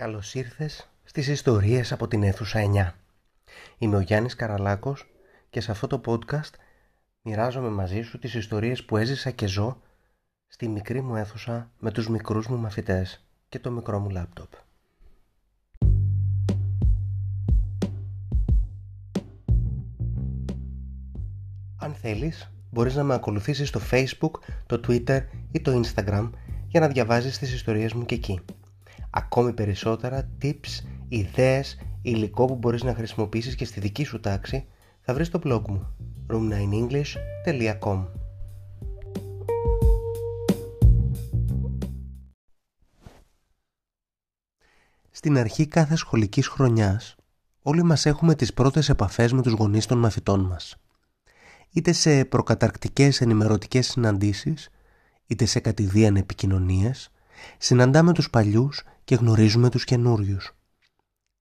Καλώς ήρθες στις ιστορίες από την αίθουσα 9. Είμαι ο Γιάννης Καραλάκος και σε αυτό το podcast μοιράζομαι μαζί σου τις ιστορίες που έζησα και ζω στη μικρή μου αίθουσα με τους μικρούς μου μαθητές και το μικρό μου λάπτοπ. Αν θέλεις, μπορείς να με ακολουθήσεις στο Facebook, το Twitter ή το Instagram για να διαβάζεις τις ιστορίες μου και εκεί ακόμη περισσότερα tips, ιδέες, υλικό που μπορείς να χρησιμοποιήσεις και στη δική σου τάξη θα βρεις στο blog μου room9english.com Στην αρχή κάθε σχολικής χρονιάς όλοι μας έχουμε τις πρώτες επαφές με τους γονείς των μαθητών μας. Είτε σε προκαταρκτικές ενημερωτικές συναντήσεις, είτε σε κατηδίαν επικοινωνίες, συναντάμε τους παλιούς και γνωρίζουμε τους καινούριους.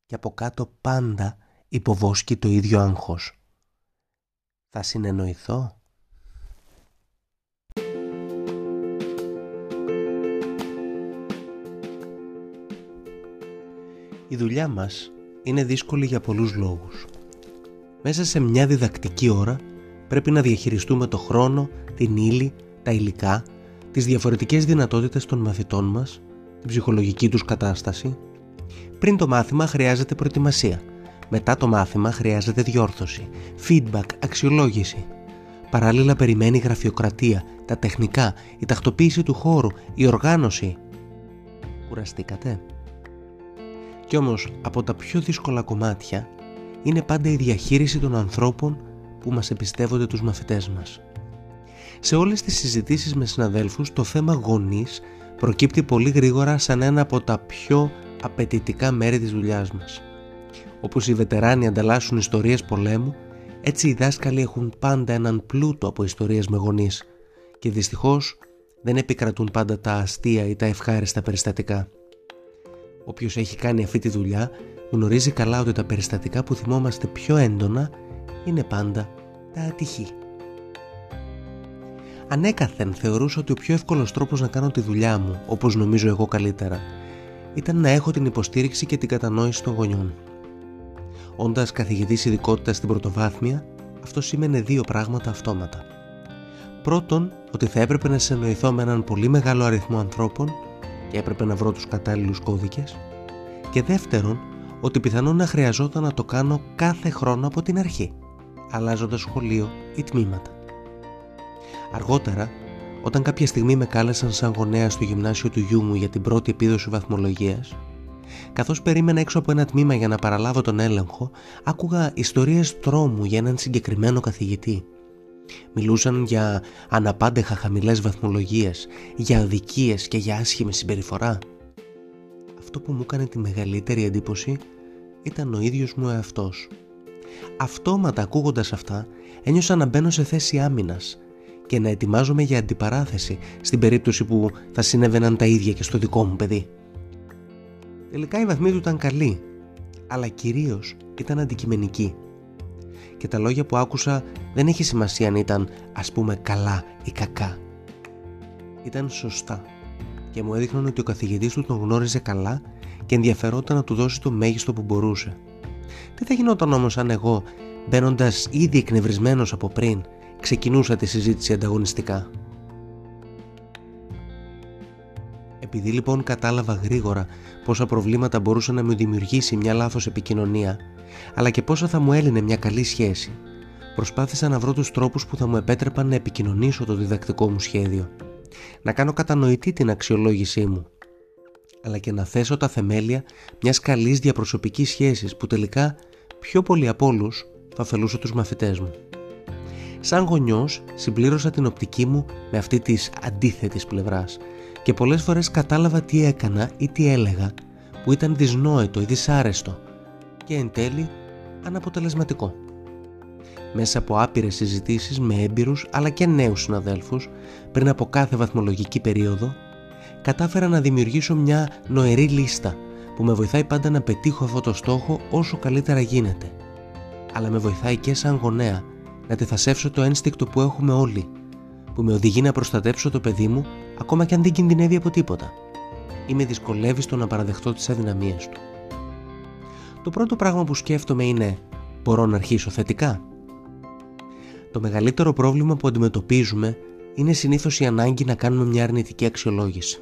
Και από κάτω πάντα υποβόσκει το ίδιο άγχος. Θα συνεννοηθώ; Η δουλειά μας είναι δύσκολη για πολλούς λόγους. Μέσα σε μια διδακτική ώρα πρέπει να διαχειριστούμε το χρόνο, την ύλη, τα υλικά, τις διαφορετικές δυνατότητες των μαθητών μας την ψυχολογική τους κατάσταση. Πριν το μάθημα χρειάζεται προετοιμασία. Μετά το μάθημα χρειάζεται διόρθωση, feedback, αξιολόγηση. Παράλληλα περιμένει η γραφειοκρατία, τα τεχνικά, η τακτοποίηση του χώρου, η οργάνωση. Κουραστήκατε; Κι όμως από τα πιο δύσκολα κομμάτια είναι πάντα η διαχείριση των ανθρώπων που μας εμπιστεύονται τους μαθητές μας. Σε όλες τις συζητήσεις με συναδέλφους το θέμα γονείς προκύπτει πολύ γρήγορα σαν ένα από τα πιο απαιτητικά μέρη της δουλειάς μας. Όπως οι βετεράνοι ανταλλάσσουν ιστορίες πολέμου, έτσι οι δάσκαλοι έχουν πάντα έναν πλούτο από ιστορίες με γονείς και δυστυχώς δεν επικρατούν πάντα τα αστεία ή τα ευχάριστα περιστατικά. Όποιος έχει κάνει αυτή τη δουλειά γνωρίζει καλά ότι τα περιστατικά που θυμόμαστε πιο έντονα είναι πάντα τα ατυχή. Ανέκαθεν θεωρούσα ότι ο πιο εύκολος τρόπος να κάνω τη δουλειά μου, όπως νομίζω εγώ καλύτερα, ήταν να έχω την υποστήριξη και την κατανόηση των γονιών. Όντας καθηγητής ειδικότητας στην πρωτοβάθμια, αυτό σήμαινε δύο πράγματα αυτόματα. Πρώτον, ότι θα έπρεπε να συνεννοηθώ με έναν πολύ μεγάλο αριθμό ανθρώπων και έπρεπε να βρω τους κατάλληλους κώδικες. Και δεύτερον, ότι πιθανόν να χρειαζόταν να το κάνω κάθε χρόνο από την αρχή, αλλάζοντας σχολείο ή τμήματα. Αργότερα, όταν κάποια στιγμή με κάλεσαν σαν γονέα στο γυμνάσιο του γιού μου για την πρώτη επίδοση βαθμολογίας, καθώς περίμενα έξω από ένα τμήμα για να παραλάβω τον έλεγχο, άκουγα ιστορίες τρόμου για έναν συγκεκριμένο καθηγητή. Μιλούσαν για αναπάντεχα χαμηλές βαθμολογίες, για αδικίες και για άσχημη συμπεριφορά. Αυτό που μου έκανε τη μεγαλύτερη εντύπωση ήταν ο ίδιος μου εαυτός. Αυτόματα ακούγοντας αυτά ένιωσα να μπαίνω σε θέση άμυνας και να ετοιμάζομαι για αντιπαράθεση στην περίπτωση που θα συνέβαιναν τα ίδια και στο δικό μου παιδί. Τελικά η βαθμή του ήταν καλή, αλλά κυρίως ήταν αντικειμενική. Και τα λόγια που άκουσα δεν έχει σημασία αν ήταν ας πούμε καλά ή κακά. Ήταν σωστά και μου έδειχναν ότι ο καθηγητής του τον γνώριζε καλά και ενδιαφερόταν να του δώσει το μέγιστο που μπορούσε. Τι θα γινόταν όμως αν εγώ, μπαίνοντας ήδη εκνευρισμένος από πριν, ξεκινούσα τη συζήτηση ανταγωνιστικά. Επειδή λοιπόν κατάλαβα γρήγορα πόσα προβλήματα μπορούσε να μου δημιουργήσει μια λάθος επικοινωνία, αλλά και πόσα θα μου έλυνε μια καλή σχέση, προσπάθησα να βρω τους τρόπους που θα μου επέτρεπαν να επικοινωνήσω το διδακτικό μου σχέδιο, να κάνω κατανοητή την αξιολόγησή μου, αλλά και να θέσω τα θεμέλια μιας καλής διαπροσωπικής σχέσης που τελικά πιο πολύ από όλους θα ωφελούσε τους μαθητές μου. Σαν γονιός συμπλήρωσα την οπτική μου με αυτή της αντίθετης πλευράς και πολλές φορές κατάλαβα τι έκανα ή τι έλεγα που ήταν δυσνόητο ή δυσάρεστο και εν τέλει αναποτελεσματικό. Μέσα από άπειρες συζητήσεις με έμπειρους αλλά και νέους συναδέλφους πριν από κάθε βαθμολογική περίοδο κατάφερα να δημιουργήσω μια νοερή λίστα που με βοηθάει πάντα να πετύχω αυτό το στόχο όσο καλύτερα γίνεται αλλά με βοηθάει και σαν γονέα να τεθασεύσω το ένστικτο που έχουμε όλοι, που με οδηγεί να προστατέψω το παιδί μου ακόμα και αν δεν κινδυνεύει από τίποτα. ή με δυσκολεύει στο να παραδεχτώ τις αδυναμίες του. Το πρώτο πράγμα που σκέφτομαι είναι μπορώ να αρχίσω θετικά; Το μεγαλύτερο πρόβλημα που αντιμετωπίζουμε είναι συνήθως η ανάγκη να κάνουμε μια αρνητική αξιολόγηση.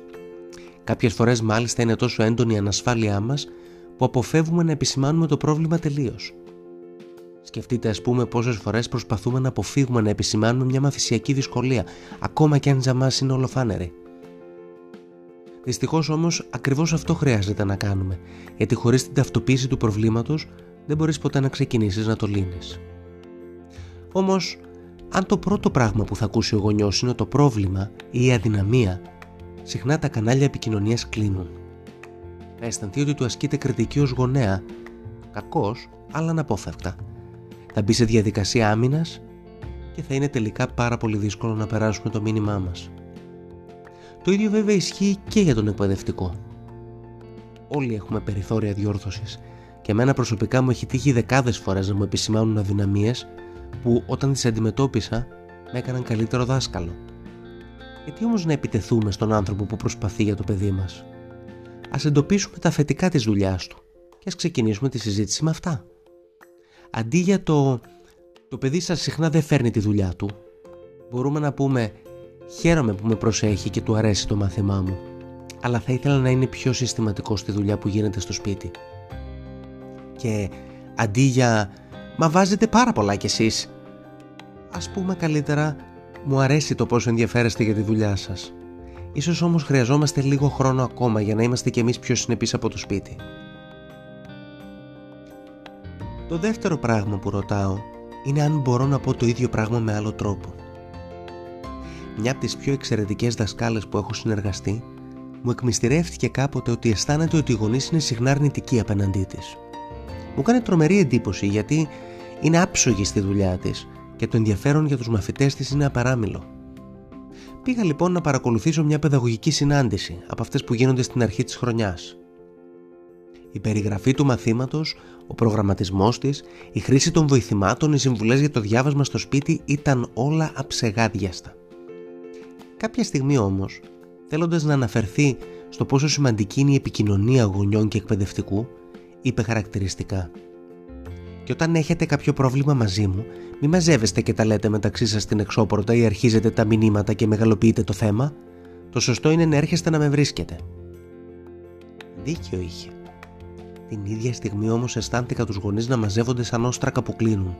Κάποιες φορές μάλιστα είναι τόσο έντονη η ανασφάλειά μας που αποφεύγουμε να επισημάνουμε το πρόβλημα τελείως. Σκεφτείτε, ας πούμε, πόσες φορές προσπαθούμε να αποφύγουμε να επισημάνουμε μια μαθησιακή δυσκολία, ακόμα και αν για μας είναι ολοφάνερη. Δυστυχώς όμως, ακριβώς αυτό χρειάζεται να κάνουμε, γιατί χωρίς την ταυτοποίηση του προβλήματος δεν μπορείς ποτέ να ξεκινήσεις να το λύνεις. Όμως, αν το πρώτο πράγμα που θα ακούσει ο γονιός είναι το πρόβλημα ή η αδυναμία, συχνά τα κανάλια επικοινωνίας κλείνουν. Θα αισθανθεί ότι του ασκείται κριτική ως γονέα, κακός αλλά αναπόφευκτα. Θα μπει σε διαδικασία άμυνας και θα είναι τελικά πάρα πολύ δύσκολο να περάσουμε το μήνυμά μας. Το ίδιο βέβαια ισχύει και για τον εκπαιδευτικό. Όλοι έχουμε περιθώρια διόρθωσης και εμένα προσωπικά μου έχει τύχει δεκάδες φορές να μου επισημάνουν αδυναμίες που όταν τις αντιμετώπισα με έκαναν καλύτερο δάσκαλο. Γιατί όμως να επιτεθούμε στον άνθρωπο που προσπαθεί για το παιδί μας; Α εντοπίσουμε τα θετικά της δουλειάς του και ας ξεκινήσουμε τη συζήτηση με αυτά. Αντί για το το παιδί σας συχνά δεν φέρνει τη δουλειά του, μπορούμε να πούμε χαίρομαι που με προσέχει και του αρέσει το μάθημά μου, αλλά θα ήθελα να είναι πιο συστηματικός στη δουλειά που γίνεται στο σπίτι. Και αντί για «Μα βάζετε πάρα πολλά κι εσείς», ας πούμε καλύτερα «Μου αρέσει το πόσο ενδιαφέρεστε για τη δουλειά σας». Ίσως όμως χρειαζόμαστε λίγο χρόνο ακόμα για να είμαστε κι εμείς πιο συνεπείς από το σπίτι. Το δεύτερο πράγμα που ρωτάω είναι αν μπορώ να πω το ίδιο πράγμα με άλλο τρόπο. Μια από τις πιο εξαιρετικές δασκάλες που έχω συνεργαστεί μου εκμυστηρεύτηκε κάποτε ότι αισθάνεται ότι οι γονείς είναι συχνά αρνητικοί απέναντί της. Μου έκανε τρομερή εντύπωση γιατί είναι άψογη στη δουλειά της και το ενδιαφέρον για τους μαθητές της είναι απαράμιλο. Πήγα λοιπόν να παρακολουθήσω μια παιδαγωγική συνάντηση από αυτές που γίνονται στην αρχή της χρονιάς. Η περιγραφή του μαθήματος, ο προγραμματισμός της, η χρήση των βοηθημάτων, οι συμβουλές για το διάβασμα στο σπίτι ήταν όλα αψεγάδιαστα. Κάποια στιγμή όμως, θέλοντας να αναφερθεί στο πόσο σημαντική είναι η επικοινωνία γονιών και εκπαιδευτικού, είπε χαρακτηριστικά. Και όταν έχετε κάποιο πρόβλημα μαζί μου, μη μαζεύεστε και τα λέτε μεταξύ σας στην εξώπορτα ή αρχίζετε τα μηνύματα και μεγαλοποιείτε το θέμα. Το σωστό είναι να έρχεστε να με βρίσκετε. Δίκιο είχε. Την ίδια στιγμή όμως αισθάνθηκα τους γονείς να μαζεύονται σαν όστρακα που κλείνουν.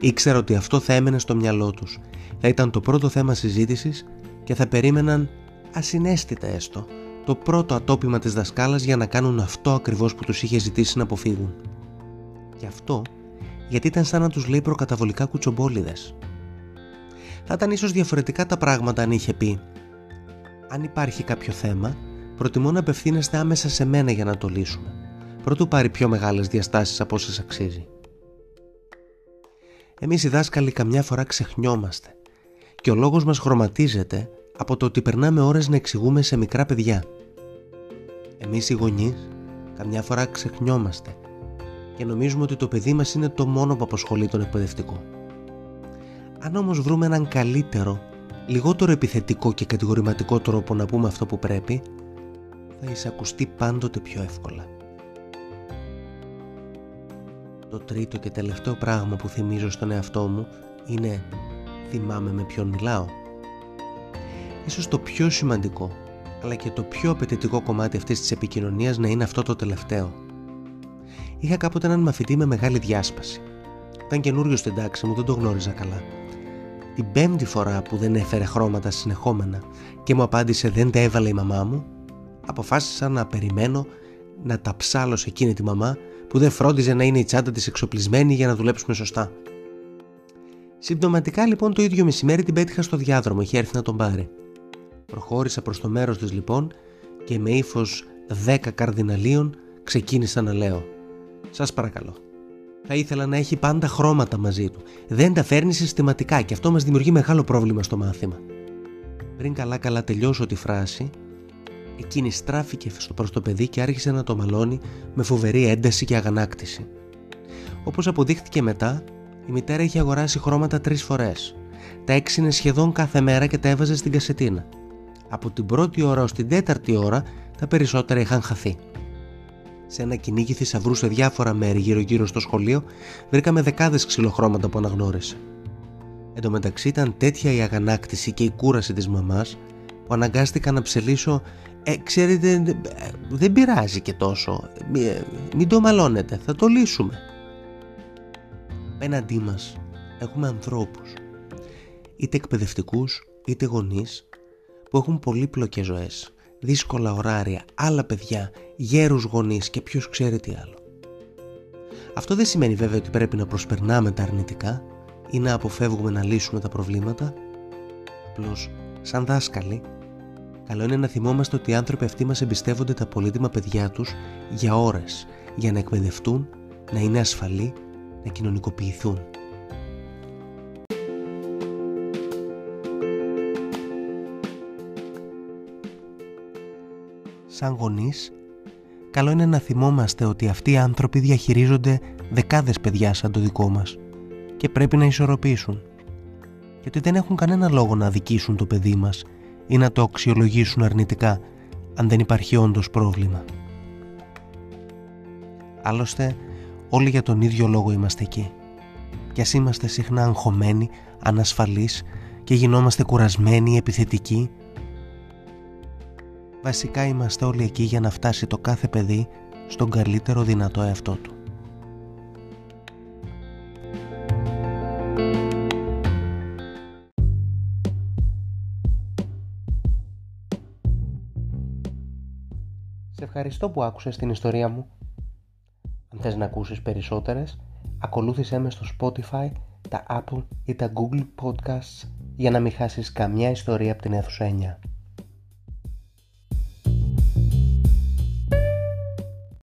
Ήξερα ότι αυτό θα έμενε στο μυαλό τους. Θα ήταν το πρώτο θέμα συζήτησης και θα περίμεναν ασυναίσθητα έστω το πρώτο ατόπιμα της δασκάλας για να κάνουν αυτό ακριβώς που τους είχε ζητήσει να αποφύγουν. Και αυτό γιατί ήταν σαν να τους λέει προκαταβολικά κουτσομπόλιδες. Θα ήταν ίσως διαφορετικά τα πράγματα αν είχε πει «Αν υπάρχει κάποιο θέμα, προτιμώ να απευθύνεστε άμεσα σε μένα για να το λύσουμε, προτού πάρει πιο μεγάλες διαστάσεις από όσες αξίζει». Εμείς οι δάσκαλοι καμιά φορά ξεχνιόμαστε και ο λόγος μας χρωματίζεται από το ότι περνάμε ώρες να εξηγούμε σε μικρά παιδιά. Εμείς οι γονείς καμιά φορά ξεχνιόμαστε και νομίζουμε ότι το παιδί μας είναι το μόνο που απασχολεί τον εκπαιδευτικό. Αν όμως βρούμε έναν καλύτερο, λιγότερο επιθετικό και κατηγορηματικό τρόπο να πούμε αυτό που πρέπει, θα εισακουστεί πάντοτε πιο εύκολα. Το τρίτο και τελευταίο πράγμα που θυμίζω στον εαυτό μου είναι θυμάμαι με ποιον μιλάω. Ίσως το πιο σημαντικό αλλά και το πιο απαιτητικό κομμάτι αυτής της επικοινωνίας να είναι αυτό το τελευταίο. Είχα κάποτε έναν μαθητή με μεγάλη διάσπαση. Ήταν καινούριο στην τάξη μου, δεν το γνώριζα καλά. Την πέμπτη φορά που δεν έφερε χρώματα συνεχόμενα και μου απάντησε δεν τα έβαλε η μαμά μου, αποφάσισα να περιμένω να τα ψάλω σε εκείνη τη μαμά που δεν φρόντιζε να είναι η τσάντα της εξοπλισμένη για να δουλέψουμε σωστά. Συμπτωματικά λοιπόν το ίδιο μεσημέρι την πέτυχα στο διάδρομο, είχε έρθει να τον πάρει. Προχώρησα προς το μέρος της λοιπόν και με ύφος 10 καρδιναλίων ξεκίνησα να λέω «Σας παρακαλώ, θα ήθελα να έχει πάντα χρώματα μαζί του. Δεν τα φέρνει συστηματικά και αυτό μας δημιουργεί μεγάλο πρόβλημα στο μάθημα». Πριν καλά καλά τελειώσω τη φράση, εκείνη στράφηκε προς το παιδί και άρχισε να το μαλώνει με φοβερή ένταση και αγανάκτηση. Όπως αποδείχθηκε μετά, η μητέρα είχε αγοράσει χρώματα τρεις φορές. Τα έξινε σχεδόν κάθε μέρα και τα έβαζε στην κασετίνα από την πρώτη ώρα ως την τέταρτη ώρα τα περισσότερα είχαν χαθεί. Σε ένα κυνήγι θησαυρού σε διάφορα μέρη γύρω-γύρω στο σχολείο, βρήκαμε δεκάδες ξυλοχρώματα που αναγνώρισε. Εν τω μεταξύ ήταν τέτοια η αγανάκτηση και η κούραση της μαμάς που αναγκάστηκα να ψελίσω «Ε, ξέρετε, δεν πειράζει και τόσο, μην το μαλώνετε, θα το λύσουμε». Απέναντί μας έχουμε ανθρώπους, είτε εκπαιδευτικούς είτε γονείς, που έχουν πολύπλοκες ζωές, δύσκολα ωράρια, άλλα παιδιά, γέρους γονείς και ποιος ξέρει τι άλλο. Αυτό δεν σημαίνει βέβαια ότι πρέπει να προσπερνάμε τα αρνητικά ή να αποφεύγουμε να λύσουμε τα προβλήματα. Απλώς, σαν δάσκαλοι, καλό είναι να θυμόμαστε ότι οι άνθρωποι αυτοί μας εμπιστεύονται τα πολύτιμα παιδιά τους για ώρες, για να εκπαιδευτούν, να είναι ασφαλή, να κοινωνικοποιηθούν. Σαν γονείς, καλό είναι να θυμόμαστε ότι αυτοί οι άνθρωποι διαχειρίζονται δεκάδες παιδιά σαν το δικό μας και πρέπει να ισορροπήσουν και ότι δεν έχουν κανένα λόγο να αδικήσουν το παιδί μας ή να το αξιολογήσουν αρνητικά αν δεν υπάρχει όντως πρόβλημα. Άλλωστε, όλοι για τον ίδιο λόγο είμαστε εκεί. Κι ας είμαστε συχνά αγχωμένοι, ανασφαλείς και γινόμαστε κουρασμένοι, επιθετικοί, βασικά είμαστε όλοι εκεί για να φτάσει το κάθε παιδί στον καλύτερο δυνατό εαυτό του. Σε ευχαριστώ που άκουσες την ιστορία μου. Αν θες να ακούσεις περισσότερες, ακολούθησέ με στο Spotify, τα Apple ή τα Google Podcasts για να μην χάσεις καμιά ιστορία από την αίθουσα 9.